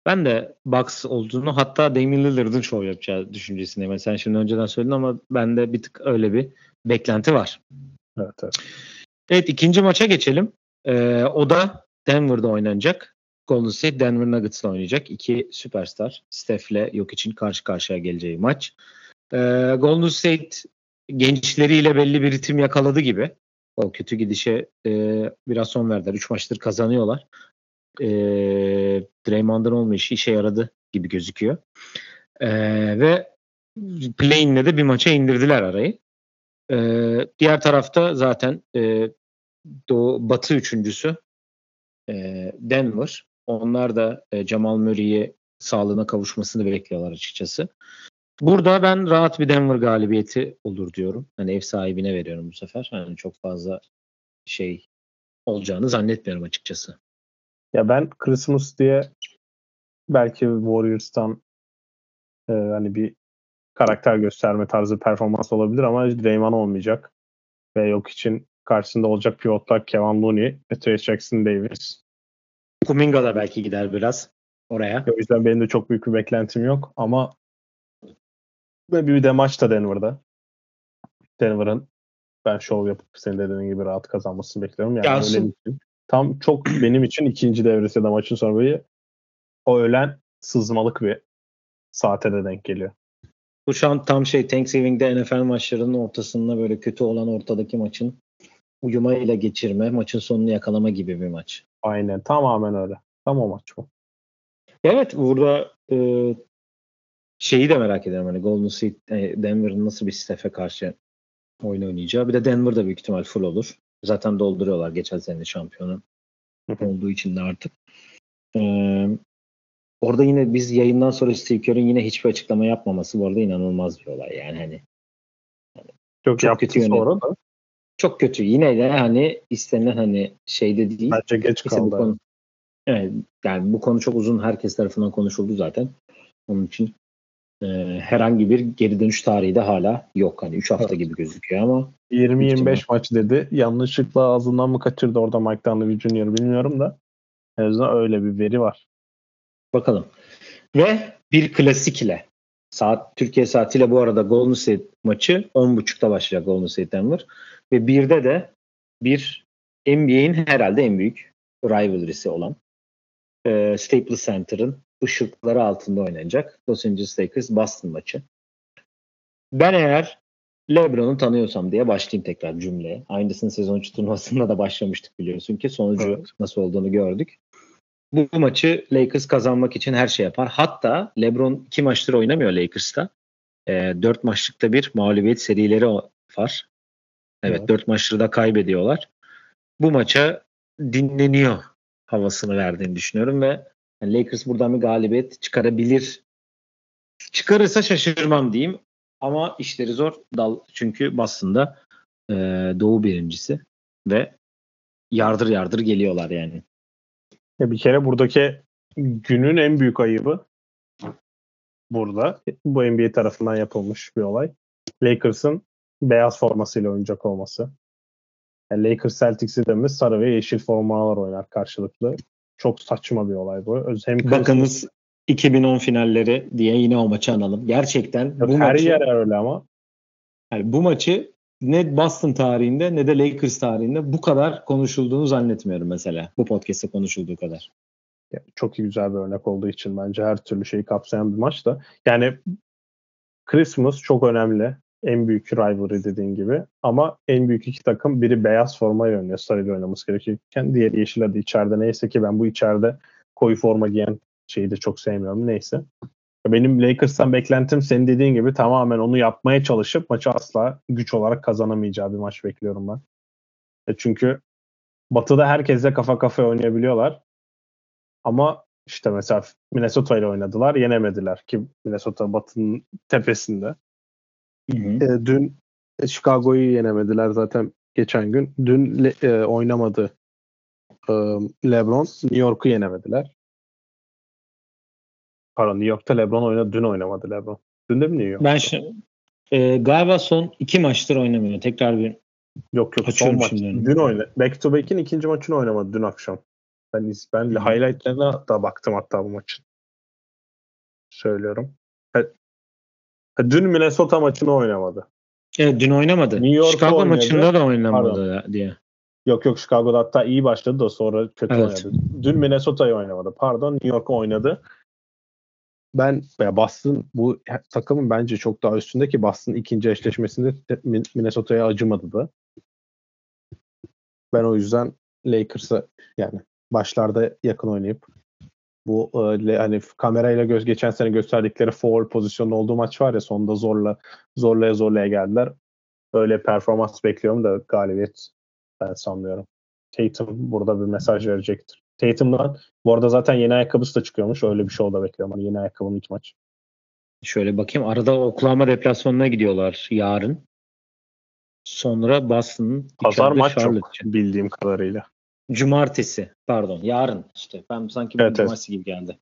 Ben de Bucks olduğunu hatta Damian Lillard'ın şov yapacağı düşüncesindeyim. Yani sen şimdi önceden söyledin ama bende bir tık öyle bir beklenti var. Evet, evet. Evet ikinci maça geçelim. Ee, o da Denver'da oynanacak. Golden State Denver Nuggets'la oynayacak. İki süperstar Steph'le yok için karşı karşıya geleceği maç. Ee, Golden State gençleriyle belli bir ritim yakaladı gibi O kötü gidişe e, biraz son verdiler. 3 maçtır kazanıyorlar. E, Draymond'un olmayışı işe yaradı gibi gözüküyor. E, ve play'inle de bir maça indirdiler arayı. E, diğer tarafta zaten e, Doğu, Batı üçüncüsü e, Denver. Onlar da e, Jamal Murray'e sağlığına kavuşmasını bekliyorlar açıkçası. Burada ben rahat bir Denver galibiyeti olur diyorum. Hani ev sahibine veriyorum bu sefer. Hani çok fazla şey olacağını zannetmiyorum açıkçası. Ya ben Christmas diye belki Warriors'tan e, hani bir karakter gösterme tarzı performans olabilir ama Draymond olmayacak. Ve yok için karşısında olacak pivotlar Kevin Looney Trace Jackson Davis. Kuminga da belki gider biraz oraya. O yüzden benim de çok büyük bir beklentim yok ama ve bir de maç da Denver'da. Denver'ın ben şov yapıp senin de dediğin gibi rahat kazanmasını bekliyorum. Yani Yansın. öğlen için. Tam çok benim için ikinci devresi de maçın sonu böyle o öğlen sızmalık bir saate de denk geliyor. Bu şu an tam şey Thanksgiving'de NFL maçlarının ortasında böyle kötü olan ortadaki maçın uyumayla geçirme, maçın sonunu yakalama gibi bir maç. Aynen tamamen öyle. Tam o maç bu. Evet burada e, şeyi de merak ediyorum hani Golden State e, Denver'ın nasıl bir Steph'e karşı oyun oynayacağı. Bir de Denver'da büyük ihtimal full olur. Zaten dolduruyorlar geçen sene şampiyonu olduğu için de artık. Ee, orada yine biz yayından sonra Steve Kerr'ın yine hiçbir açıklama yapmaması bu arada inanılmaz bir olay. Yani hani Çok, Çok kötü yönetim. sonra da çok kötü. Yine de hani istenilen hani şeyde değil. bence geç Neyse bu kaldı. konu, evet, yani bu konu çok uzun herkes tarafından konuşuldu zaten. Onun için e, herhangi bir geri dönüş tarihi de hala yok. Hani 3 hafta Evet. gibi gözüküyor ama 20-25 maç dedi. Yanlışlıkla ağzından mı kaçırdı orada Mike Dunleavy Jr. bilmiyorum da. En azından öyle bir veri var. bakalım. Ve bir klasik ile saat Türkiye saatiyle bu arada Golden State maçı 10.30'da başlayacak Golden State Denver ve birde de bir NBA'in herhalde en büyük rivalry'si olan e, Staples Center'ın ışıkları altında oynanacak Los Angeles Lakers Boston maçı. Ben eğer LeBron'u tanıyorsam diye başlayayım tekrar cümleye. Aynısını sezon içi turnuvasında da başlamıştık biliyorsun ki sonucu Evet. nasıl olduğunu gördük. Bu, bu maçı Lakers kazanmak için her şey yapar. Hatta LeBron iki maçtır oynamıyor Lakers'ta. E, dört maçlıkta bir mağlubiyet serileri var. Evet, Evet. dört maçları da kaybediyorlar. Bu maça dinleniyor havasını verdiğini düşünüyorum ve Lakers buradan bir galibiyet çıkarabilir. Çıkarırsa şaşırmam diyeyim. Ama işleri zor. Dal çünkü Boston'da e, Doğu birincisi ve yardır yardır geliyorlar yani. Ya bir kere buradaki günün en büyük ayıbı burada. Bu NBA tarafından yapılmış bir olay. Lakers'ın beyaz formasıyla oynayacak olması. Yani Lakers Celtics'i de mi sarı ve yeşil formalar oynar karşılıklı. Çok saçma bir olay bu. Öz- Hem Bakınız 2010 finalleri diye yine o maçı analım. Gerçekten Yok, bu her maçı, yer öyle ama. yani bu maçı ne Boston tarihinde ne de Lakers tarihinde bu kadar konuşulduğunu zannetmiyorum mesela. Bu podcast'te konuşulduğu kadar. Ya, çok iyi güzel bir örnek olduğu için bence her türlü şeyi kapsayan bir maç da. Yani Christmas çok önemli. En büyük rivalry dediğin gibi. Ama en büyük iki takım biri beyaz formayla oynuyor. Sarıyla oynaması gerekirken. Diğeri yeşil hadi içeride. Neyse ki ben bu içeride koyu forma giyen şeyi de çok sevmiyorum. Neyse. Benim Lakers'tan beklentim senin dediğin gibi tamamen onu yapmaya çalışıp maçı asla güç olarak kazanamayacağı bir maç bekliyorum ben. E çünkü Batı'da herkesle kafa kafaya oynayabiliyorlar. Ama işte mesela Minnesota ile oynadılar, yenemediler ki Minnesota Batı'nın tepesinde. E, dün e, Chicago'yu yenemediler zaten geçen gün. Dün Le- e, oynamadı e, LeBron. New York'u yenemediler. Pardon New York'ta LeBron oynadı. Dün oynamadı LeBron. Dün de mi New York? Ben şi- e, galiba son iki maçtır oynamıyor. Tekrar bir Yok yok son Açıyorum maç. şimdi. Dün oynadı. Back to back'in ikinci maçını oynamadı dün akşam. Ben, ben Hı. highlightlarına da baktım hatta bu maçın. Söylüyorum. Dün Minnesota maçını oynamadı. evet, dün oynamadı. New York'ta Chicago oynadı. maçında da oynamadı ya- diye. Yok yok Chicago'da hatta iyi başladı da sonra kötü Evet. oynadı. Dün Minnesota'yı oynamadı. Pardon New York'u oynadı. Ben ya Boston bu takımın bence çok daha üstünde ki Boston ikinci eşleşmesinde de Min- Minnesota'ya acımadı da. Ben o yüzden Lakers'a yani başlarda yakın oynayıp bu e, hani kamerayla göz geçen sene gösterdikleri foul pozisyonda olduğu maç var ya sonunda zorla zorlaya zorlaya geldiler. Öyle performans bekliyorum da galibiyet ben sanmıyorum. Tatum burada bir mesaj verecektir. Tatum'dan bu arada zaten yeni ayakkabısı da çıkıyormuş. Öyle bir şey da bekliyorum. Hani yeni ayakkabının ilk maç. Şöyle bakayım. Arada Oklahoma deplasmanına gidiyorlar yarın. Sonra Boston'ın Pazar maç yok Charlotte'ça. bildiğim kadarıyla. Cumartesi. Pardon. Yarın işte. Ben sanki Evet, cumartesi gibi geldi.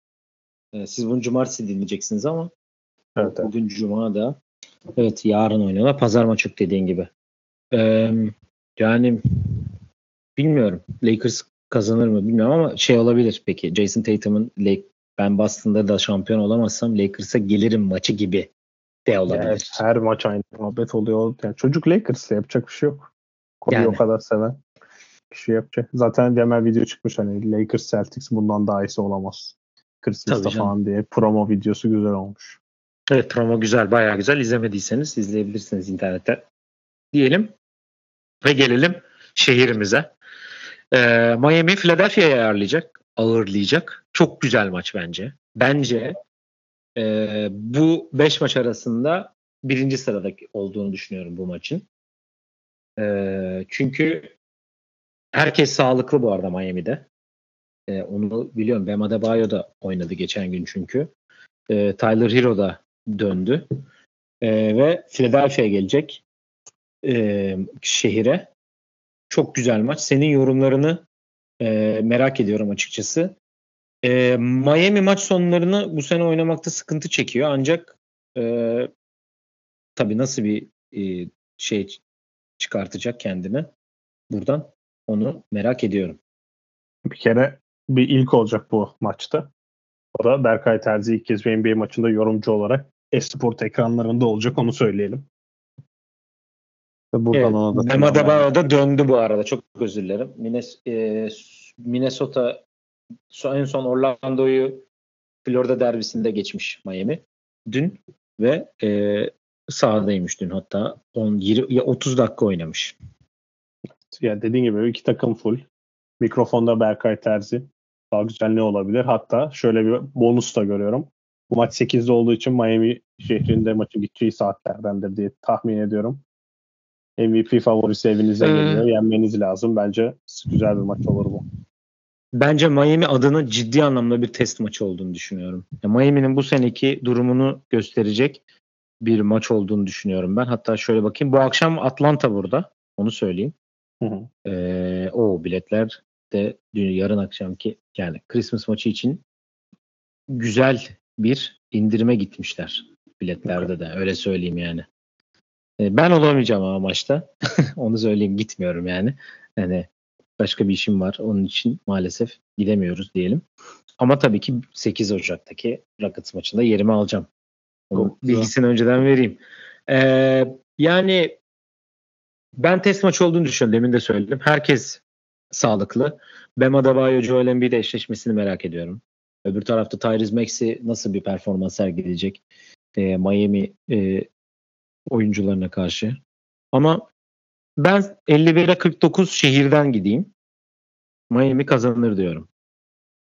Ee, siz bunu cumartesi dinleyeceksiniz ama Evet, evet. bugün cuma da. Evet yarın oynuyorlar. Pazar maçı dediğin gibi. Ee, yani bilmiyorum. Lakers kazanır mı bilmiyorum ama şey olabilir peki. Jason Tatum'un Lake, ben Boston'da da şampiyon olamazsam Lakers'a gelirim maçı gibi de olabilir. Yani her maç aynı muhabbet oluyor. Yani çocuk Lakers'la yapacak bir şey yok. Kobe'yi Yani. o kadar seven bir şey yapacak. Zaten hemen video çıkmış hani Lakers Celtics bundan daha iyisi olamaz. Christmas'ta falan diye promo videosu güzel olmuş. Evet promo güzel, bayağı güzel. İzlemediyseniz izleyebilirsiniz internette. Diyelim ve gelelim şehrimize. Ee, Miami Philadelphia'yı ayarlayacak, ağırlayacak. Çok güzel maç bence. Bence e, bu 5 maç arasında birinci sıradaki olduğunu düşünüyorum bu maçın. E, çünkü herkes sağlıklı bu arada Miami'de. E, onu biliyorum. Bam Adebayo da oynadı geçen gün çünkü. E, Tyler Hero da döndü. E, ve Philadelphia'ya gelecek e, şehire. Çok güzel maç. Senin yorumlarını e, merak ediyorum açıkçası. E, Miami maç sonlarını bu sene oynamakta sıkıntı çekiyor. Ancak e, tabii nasıl bir e, şey çıkartacak kendine buradan onu merak ediyorum. Bir kere bir ilk olacak bu maçta. O da Berkay Terzi ilk kez bir NBA maçında yorumcu olarak Esport ekranlarında olacak onu söyleyelim. Ve Buradan Evet, ona da Adebayo da döndü bu arada. Çok özür dilerim. E, Minnesota so- en son Orlando'yu Florida derbisinde geçmiş Miami dün ve e, sahadaymış dün hatta 10 20 ya 30 dakika oynamış. Yani dediğin gibi iki takım full. Mikrofonda Berkay Terzi. Daha güzel ne olabilir? Hatta şöyle bir bonus da görüyorum. Bu maç 8'de olduğu için Miami şehrinde maçın gideceği saatlerdendir diye tahmin ediyorum. MVP favorisi evinize Ee, geliyor. Yenmeniz lazım. Bence güzel bir maç olur bu. Bence Miami adına ciddi anlamda bir test maçı olduğunu düşünüyorum. Miami'nin bu seneki durumunu gösterecek bir maç olduğunu düşünüyorum ben. Hatta şöyle bakayım. Bu akşam Atlanta burada. Onu söyleyeyim. Hı hı. Ee, o biletler de dün yarın akşamki yani Christmas maçı için güzel bir indirime gitmişler biletlerde de öyle söyleyeyim yani. Ee, ben olamayacağım ama maçta. Onu söyleyeyim gitmiyorum yani. Yani başka bir işim var onun için maalesef gidemiyoruz diyelim. Ama tabii ki 8 Ocak'taki Rockets maçında yerimi alacağım. Güzel. bilgisini önceden vereyim. Ee, yani ben test maçı olduğunu düşünüyorum. Demin de söyledim. Herkes sağlıklı. Bam Adebayo, Joel Embiid eşleşmesini merak ediyorum. Öbür tarafta Tyrese Maxey nasıl bir performans sergileyecek e, Miami e, oyuncularına karşı. Ama ben 51'e 49 şehirden gideyim. Miami kazanır diyorum.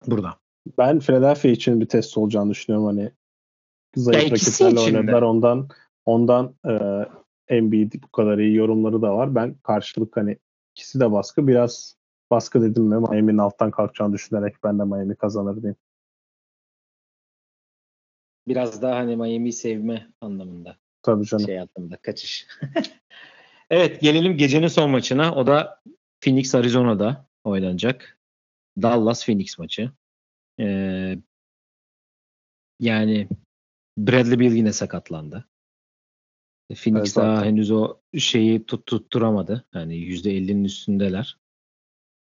Burada. Ben Philadelphia için bir test olacağını düşünüyorum. Hani zayıf rakiplerle oynadılar. Ondan ondan e, Embiid bu kadar iyi yorumları da var. Ben karşılık hani ikisi de baskı. Biraz baskı dedim mi Miami'nin alttan kalkacağını düşünerek ben de Miami kazanır diyeyim. Biraz daha hani Miami'yi sevme anlamında. Tabii canım. şey anlamında kaçış. evet gelelim gecenin son maçına. O da Phoenix Arizona'da oynanacak. Dallas Phoenix maçı. Ee, yani Bradley Beal yine sakatlandı. Phoenix Evet, daha henüz o şeyi tut, tutturamadı. Yani %50'nin üstündeler.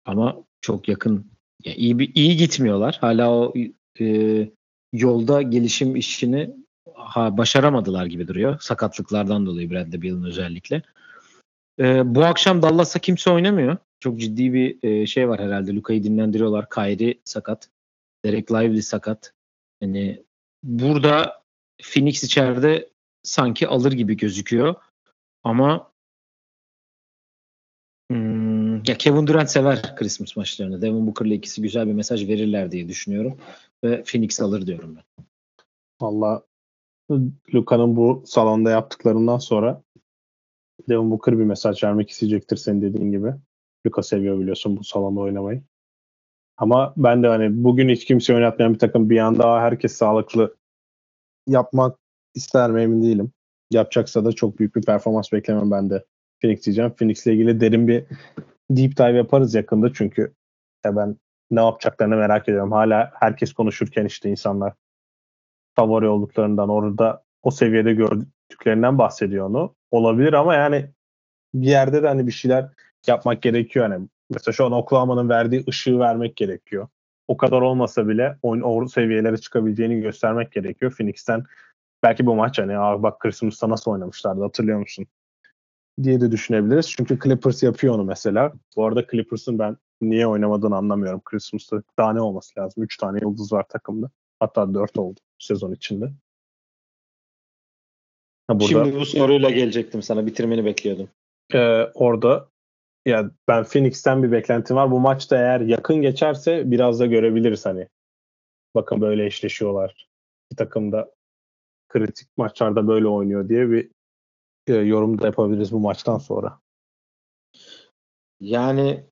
Ama çok yakın. Ya iyi bir iyi gitmiyorlar. Hala o e, yolda gelişim işini ha, başaramadılar gibi duruyor. Sakatlıklardan dolayı Bradley Beal'ın özellikle. E, bu akşam Dallas'ta kimse oynamıyor. Çok ciddi bir e, şey var herhalde. Luka'yı dinlendiriyorlar. Kyrie sakat. Derek Lively sakat. Yani burada Phoenix içeride sanki alır gibi gözüküyor. Ama hmm, Ya Kevin Durant sever Christmas maçlarını. Devin Booker'la ikisi güzel bir mesaj verirler diye düşünüyorum. Ve Phoenix alır diyorum ben. Valla Luka'nın bu salonda yaptıklarından sonra Devin Booker bir mesaj vermek isteyecektir senin dediğin gibi. Luka seviyor biliyorsun bu salonda oynamayı. Ama ben de hani bugün hiç kimse oynatmayan bir takım bir anda herkes sağlıklı yapmak ister mi emin değilim. Yapacaksa da çok büyük bir performans beklemem ben de Phoenix diyeceğim. Phoenix'le ilgili derin bir deep dive yaparız yakında çünkü ya ben ne yapacaklarını merak ediyorum. Hala herkes konuşurken işte insanlar favori olduklarından orada o seviyede gördüklerinden bahsediyor onu. Olabilir ama yani bir yerde de hani bir şeyler yapmak gerekiyor. Hani mesela şu an Oklahoma'nın verdiği ışığı vermek gerekiyor. O kadar olmasa bile oyun o seviyelere çıkabileceğini göstermek gerekiyor. Phoenix'ten belki bu maç hani Aa, bak Christmas'ta nasıl oynamışlardı hatırlıyor musun? diye de düşünebiliriz. Çünkü Clippers yapıyor onu mesela. Bu arada Clippers'ın ben niye oynamadığını anlamıyorum. Christmas'ta tane olması lazım. Üç tane yıldız var takımda. Hatta dört oldu sezon içinde. Ha, burada, Şimdi bu soruyla gelecektim sana. Bitirmeni bekliyordum. E, orada ya ben Phoenix'ten bir beklentim var. Bu maçta eğer yakın geçerse biraz da görebiliriz hani. Bakın böyle eşleşiyorlar. Bir takımda kritik maçlarda böyle oynuyor diye bir e, yorum da yapabiliriz bu maçtan sonra. Yani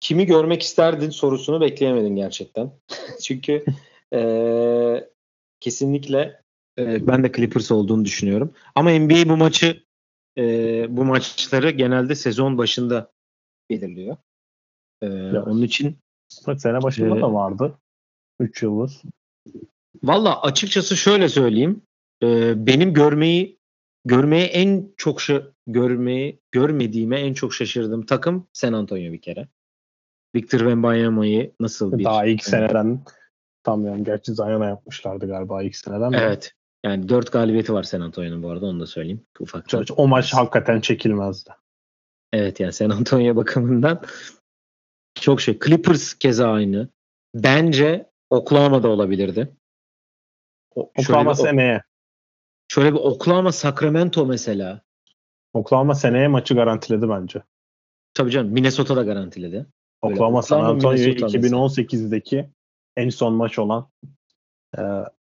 kimi görmek isterdin sorusunu bekleyemedim gerçekten. Çünkü e, kesinlikle e, ben de Clippers olduğunu düşünüyorum. Ama NBA bu maçı e, bu maçları genelde sezon başında belirliyor. E. Onun için sene başında e, da vardı. 3 yıldız. Valla açıkçası şöyle söyleyeyim. E, benim görmeyi görmeye en çok görmeyi görmediğime en çok şaşırdığım takım San Antonio bir kere. Victor Wembanyama'yı nasıl bir daha ilk seneden tam yani gerçi Zion'a yapmışlardı galiba ilk seneden. Evet. Yani dört galibiyeti var San Antonio'nun bu arada onu da söyleyeyim. Ufak çok, o maç hakikaten çekilmezdi. Evet yani San Antonio bakımından çok şey. Clippers keza aynı. Bence Oklahoma'da olabilirdi. Oklahoma seneye. Şöyle bir Oklahoma Sacramento mesela. Oklahoma seneye maçı garantiledi bence. Tabii canım Minnesota da garantiledi. Oklahoma San Antonio 2018'deki en son maç olan e,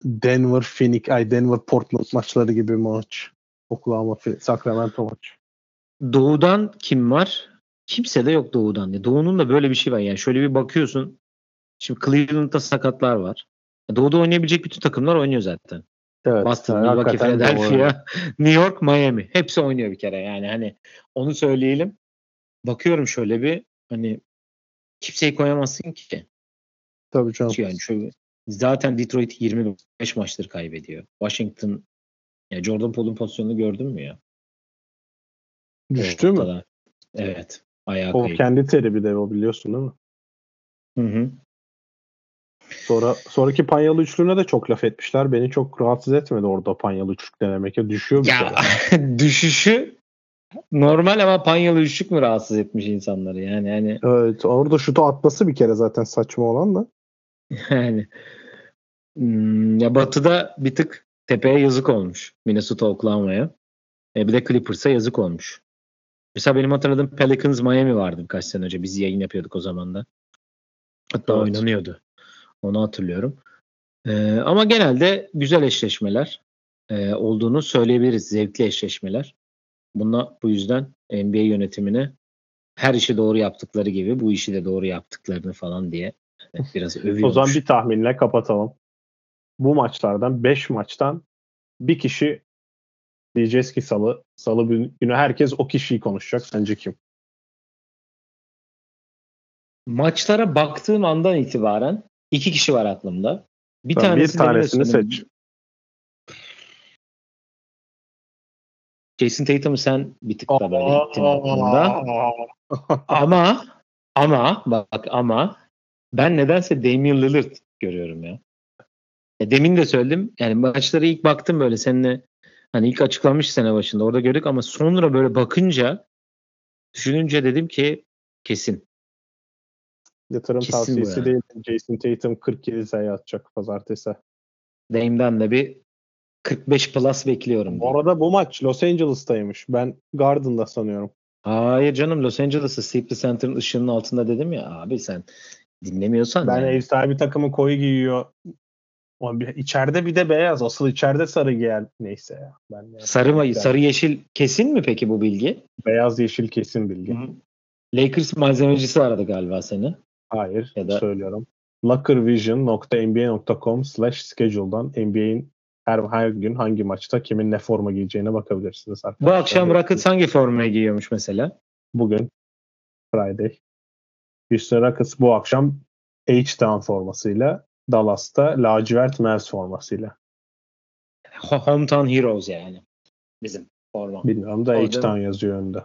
Denver Phoenix ay Denver Portland maçları gibi maç. Oklahoma Sacramento maç. Doğu'dan kim var? Kimse de yok Doğu'dan. Doğu'nun da böyle bir şey var. Yani şöyle bir bakıyorsun. Şimdi Cleveland'da sakatlar var. Doğu'da oynayabilecek bütün takımlar oynuyor zaten. Evet, Boston, yani Milwaukee, Philadelphia, New York, Miami. Hepsi oynuyor bir kere. Yani hani onu söyleyelim. Bakıyorum şöyle bir hani kimseyi koyamazsın ki. Tabii canım. Yani şöyle, zaten Detroit 25 maçtır kaybediyor. Washington ya Jordan Pool'un pozisyonunu gördün mü ya? Düştü mü? Evet. Ayağı o kayıp. kendi teri bir de o biliyorsun değil mi? Hı hı. Sonra sonraki panyalı üçlüğüne de çok laf etmişler. Beni çok rahatsız etmedi orada panyalı üçlük denemek. Ya düşüyor ya, düşüşü normal ama panyalı üçlük mü rahatsız etmiş insanları yani yani. Evet orada şutu atması bir kere zaten saçma olan da. Yani hmm, ya batıda bir tık tepeye yazık olmuş. Minnesota Oklahoma'ya. E, bir de Clippers'a yazık olmuş. Mesela benim hatırladığım Pelicans Miami vardı birkaç sene önce. Biz yayın yapıyorduk o zaman da. Hatta evet. oynanıyordu. Onu hatırlıyorum. Ee, ama genelde güzel eşleşmeler e, olduğunu söyleyebiliriz. Zevkli eşleşmeler. Buna bu yüzden NBA yönetimine her işi doğru yaptıkları gibi bu işi de doğru yaptıklarını falan diye biraz övüyormuş. o zaman bir tahminle kapatalım. Bu maçlardan 5 maçtan bir kişi diyeceğiz ki salı salı günü herkes o kişiyi konuşacak. Sence kim? Maçlara baktığım andan itibaren İki kişi var aklımda. Bir, tamam, tanesi bir tanesini seç. Jason Tatum'u sen bir tık da böyle gittin aklımda. ama ama bak ama ben nedense Damian Lillard görüyorum ya. ya. Demin de söyledim. Yani maçlara ilk baktım böyle seninle hani ilk açıklanmış sene başında orada gördük ama sonra böyle bakınca düşününce dedim ki kesin. Yatırım Kesin tavsiyesi değil. Jason Tatum 47 sayı atacak pazartesi. Dame'den de bir 45 plus bekliyorum. Bu arada bu maç Los Angeles'taymış. Ben Garden'da sanıyorum. Hayır canım Los Angeles'ı Staples Center'ın ışığının altında dedim ya abi sen dinlemiyorsan Ben yani. ev sahibi takımı koyu giyiyor. İçeride bir de beyaz. Asıl içeride sarı giyer. Neyse ya. Ben de- sarı mı- sarı yeşil kesin mi peki bu bilgi? Beyaz yeşil kesin bilgi. Lakers malzemecisi aradı galiba seni. Hayır. Ya da- Söylüyorum. lockervision.nba.com slash schedule'dan NBA'in her, her gün hangi maçta kimin ne forma giyeceğine bakabilirsiniz. Bu arkadaşlar. akşam Rockets hangi formayı giyiyormuş mesela? Bugün Friday. Houston Rockets bu akşam H-Town formasıyla Dallas'ta lacivert Mavs formasıyla. Ho- Hometown Heroes yani. Bizim forma. Bilmiyorum da H-Town yazıyor önünde.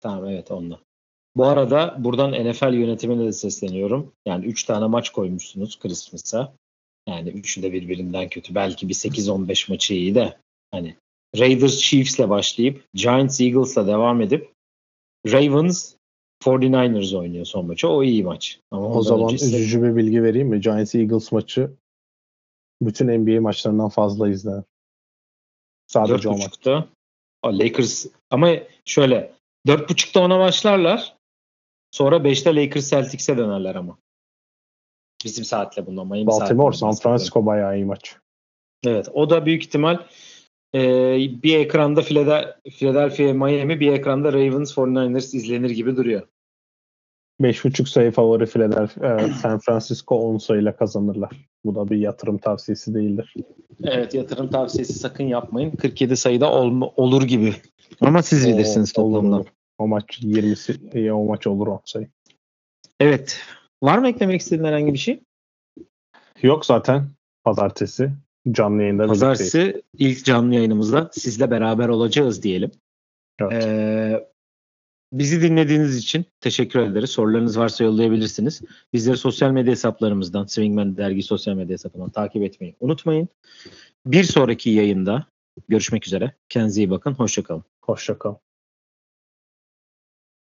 Tamam evet onunla. Bu arada buradan NFL yönetimine de sesleniyorum. Yani 3 tane maç koymuşsunuz Christmas'a. Yani üçü de birbirinden kötü. Belki bir 8-15 maçı iyi de. Hani Raiders Chiefs'le başlayıp Giants Eagles'la devam edip Ravens 49ers oynuyor son maçı. O iyi maç. Ama O zaman öncesi- üzücü bir bilgi vereyim mi? Giants Eagles maçı bütün NBA maçlarından fazla izlenir. Sadece o maç. 4.30'da Aa, Lakers ama şöyle 4.30'da ona başlarlar. Sonra 5'te Lakers Celtics'e dönerler ama. Bizim saatle bundan. Miami Baltimore, San. Francisco bayağı iyi maç. Evet. O da büyük ihtimal e, bir ekranda Philadelphia, Philadelphia Miami bir ekranda Ravens 49ers izlenir gibi duruyor. 5.5 sayı favori Philadelphia, e, San Francisco 10 sayıyla kazanırlar. Bu da bir yatırım tavsiyesi değildir. Evet yatırım tavsiyesi sakın yapmayın. 47 sayıda ol- olur gibi. Ama siz bilirsiniz toplamda. O maç 20'si iyi, o maç olur 10 sayı. Evet. Var mı eklemek istediğin herhangi bir şey? Yok zaten pazartesi canlı yayında. Pazartesi ilk canlı yayınımızda sizle beraber olacağız diyelim. Evet. Ee, bizi dinlediğiniz için teşekkür ederiz. Sorularınız varsa yollayabilirsiniz. Bizleri sosyal medya hesaplarımızdan, Swingman Dergi sosyal medya hesabından takip etmeyi unutmayın. Bir sonraki yayında görüşmek üzere. Kendinize iyi bakın. Hoşçakalın. Hoşça kal.